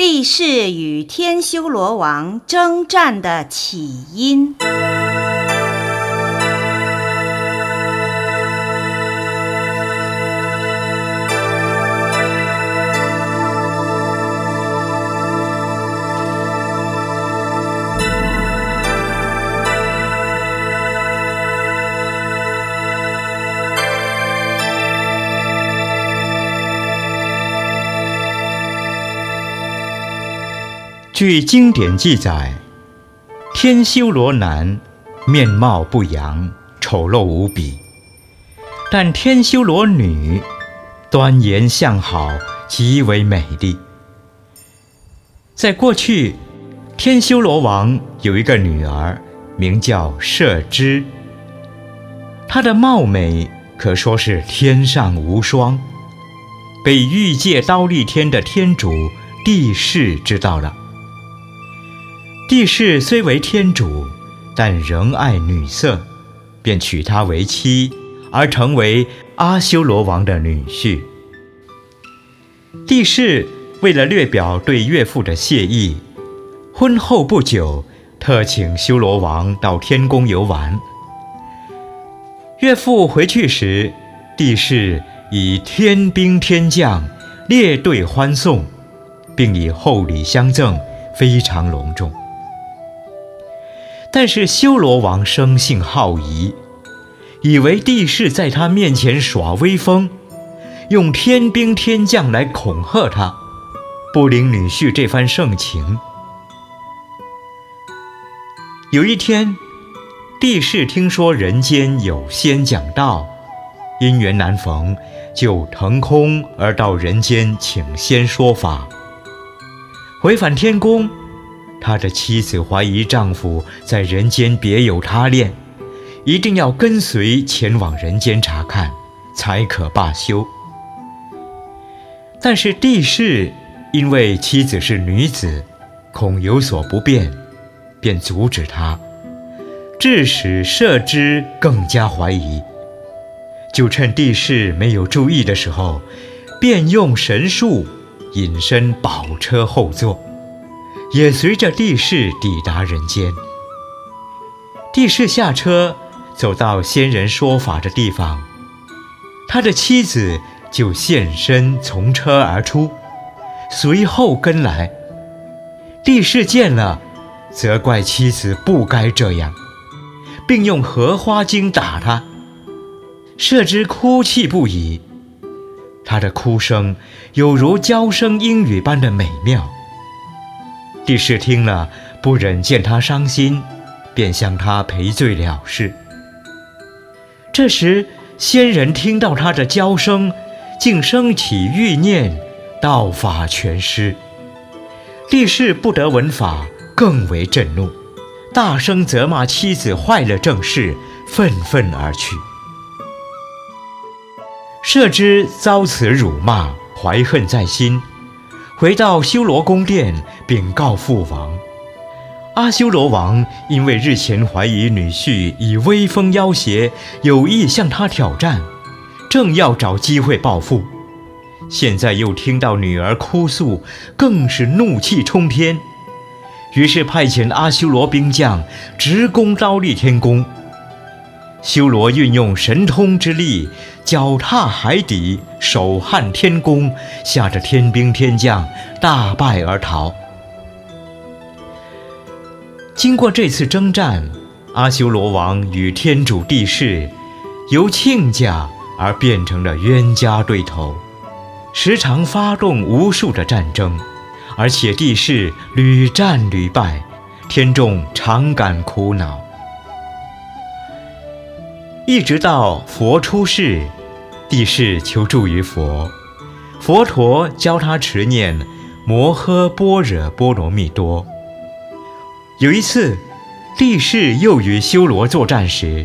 地势与天修罗王征战的起因。据经典记载，天修罗男面貌不扬，丑陋无比；但天修罗女端严相好，极为美丽。在过去，天修罗王有一个女儿，名叫摄之。她的貌美可说是天上无双，被欲界刀立天的天主帝释知道了。帝释虽为天主，但仍爱女色，便娶她为妻，而成为阿修罗王的女婿。帝释为了略表对岳父的谢意，婚后不久，特请修罗王到天宫游玩。岳父回去时，帝释以天兵天将列队欢送，并以厚礼相赠，非常隆重。但是修罗王生性好疑，以为帝释在他面前耍威风，用天兵天将来恐吓他，不领女婿这番盛情。有一天，帝释听说人间有仙讲道，因缘难逢，就腾空而到人间请仙说法。回返天宫。他的妻子怀疑丈夫在人间别有他恋，一定要跟随前往人间查看，才可罢休。但是帝释因为妻子是女子，恐有所不便，便阻止他，致使摄之更加怀疑。就趁帝释没有注意的时候，便用神术隐身宝车后座。也随着帝释抵达人间。帝释下车，走到仙人说法的地方，他的妻子就现身从车而出，随后跟来。帝释见了，责怪妻子不该这样，并用荷花精打他。摄之哭泣不已，他的哭声有如娇声莺语般的美妙。帝释听了，不忍见他伤心，便向他赔罪了事。这时，仙人听到他的娇声，竟升起欲念，道法全失。帝释不得闻法，更为震怒，大声责骂妻子坏了正事，愤愤而去。摄之遭此辱骂，怀恨在心。回到修罗宫殿，禀告父王。阿修罗王因为日前怀疑女婿以威风要挟，有意向他挑战，正要找机会报复，现在又听到女儿哭诉，更是怒气冲天，于是派遣阿修罗兵将直攻刀立天宫。修罗运用神通之力，脚踏海底，手撼天宫，吓得天兵天将大败而逃。经过这次征战，阿修罗王与天主帝释由亲家而变成了冤家对头，时常发动无数的战争，而且帝释屡战屡败，天众常感苦恼。一直到佛出世，帝释求助于佛，佛陀教他持念摩诃般若波罗蜜多。有一次，帝释又与修罗作战时，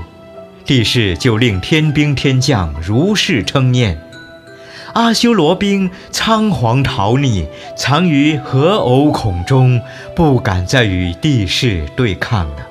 帝释就令天兵天将如是称念，阿修罗兵仓皇逃匿，藏于河藕孔中，不敢再与帝释对抗了。